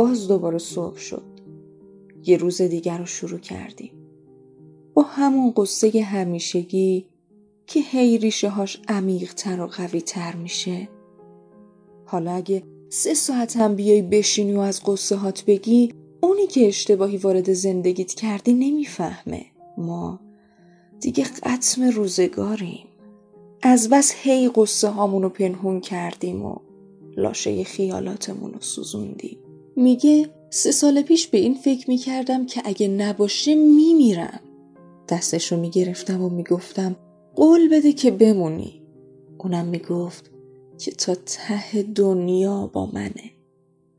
باز دوباره صبح شد. یه روز دیگر رو شروع کردیم. با همون قصه همیشگی که هی ریشه هاش عمیق تر و قوی تر میشه. حالا اگه سه ساعت هم بیای بشینی و از قصه هات بگی اونی که اشتباهی وارد زندگیت کردی نمی‌فهمه. ما دیگه قطم روزگاریم. از بس هی قصه هامونو پنهون کردیم و لاشه خیالاتمون رو سوزوندیم. میگه سه سال پیش به این فکر می‌کردم که اگه نباشه میمیرم. دستشو می‌گرفتم و می‌گفتم قول بده که بمونی. اونم می‌گفت که تا ته دنیا با منه.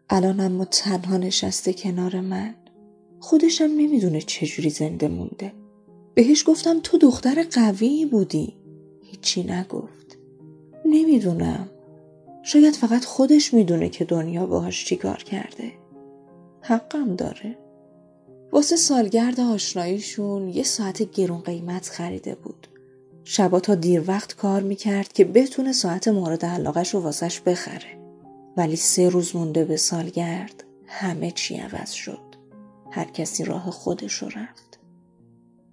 الان اما تنها نشسته کنار من. خودشم نمی‌دونه چجوری زنده مونده. بهش گفتم تو دختر قوی بودی. هیچی نگفت. نمی‌دونم. شاید فقط خودش می‌دونه که دنیا باهاش چیکار کرده. حقم داره. واسه سالگرد آشناییشون یه ساعت گرون قیمت خریده بود. شبا تا دیر وقت کار می‌کرد که بتونه ساعت مورد علاقش رو واسش بخره. ولی سه روز مونده به سالگرد همه چی عوض شد. هر کسی راه خودش رو رفت.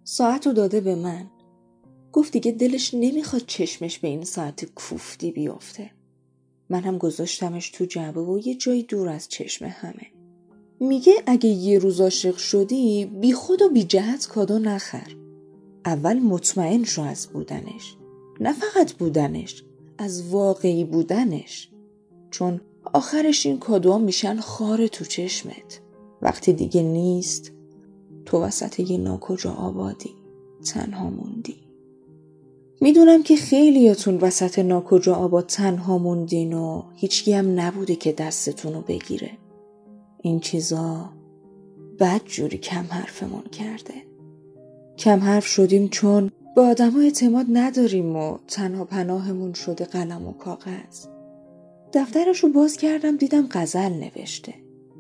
ساعت رو داده به من. گفت دیگه دلش نمی‌خواد چشمش به این ساعت کوفتی بیفته. من هم گذاشتمش تو جعبه و یه جایی دور از چشم همه. میگه اگه یه روز عاشق شدی بی خود و بی جهت کادو نخر. اول مطمئن شو از بودنش. نه فقط بودنش از واقعی بودنش. چون آخرش این کادوها میشن خار تو چشمت. وقتی دیگه نیست تو وسط یه ناکجا آبادی تنها موندی. می‌دونم که خیلیاتون وسط ناکجا آباد تنها موندین و هیچکی هم نبوده که دستتون رو بگیره. این چیزا بد جوری کم حرفمون کرده. کم حرف شدیم چون به آدما اعتماد نداریم و تنها پناهمون شده قلم و کاغذ. دفترش رو باز کردم دیدم غزل نوشته.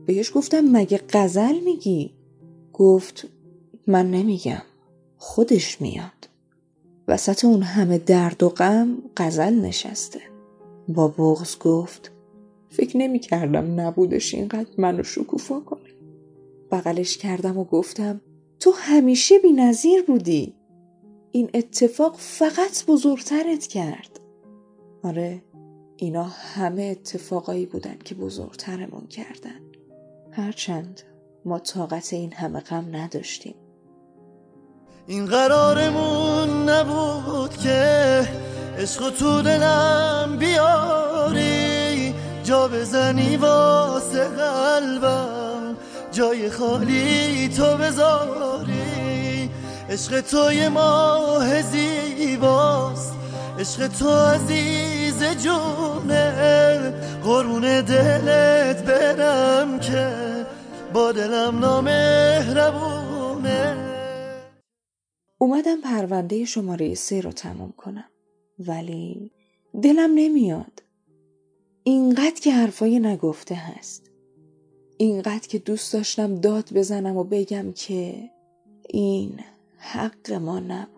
بهش گفتم مگه غزل میگی؟ گفت من نمیگم خودش میاد. وسط اون همه درد و غم غزل نشسته. با بغز گفت فکر نمی کردم نبودش اینقدر منو شکوفا کنه بغلش کردم و گفتم تو همیشه بی نظیر بودی. این اتفاق فقط بزرگترت کرد. آره اینا همه اتفاقایی بودن که بزرگترمون کردن. هرچند ما طاقت این همه غم نداشتیم. این قرارمون نبود که عشق تو دلم بیاری. جا بزنی واسه قلبم جای خالی تو بذاری. عشق تو یه ماه زیباست عشق تو عزیز جونه. قرون دلت برم که با دلم نامهربونه اومدم پرونده شماره سه رو تمام کنم. ولی دلم نمیاد. اینقدر که حرفای نگفته هست. اینقدر که دوست داشتم داد بزنم و بگم که این حق ما نبود.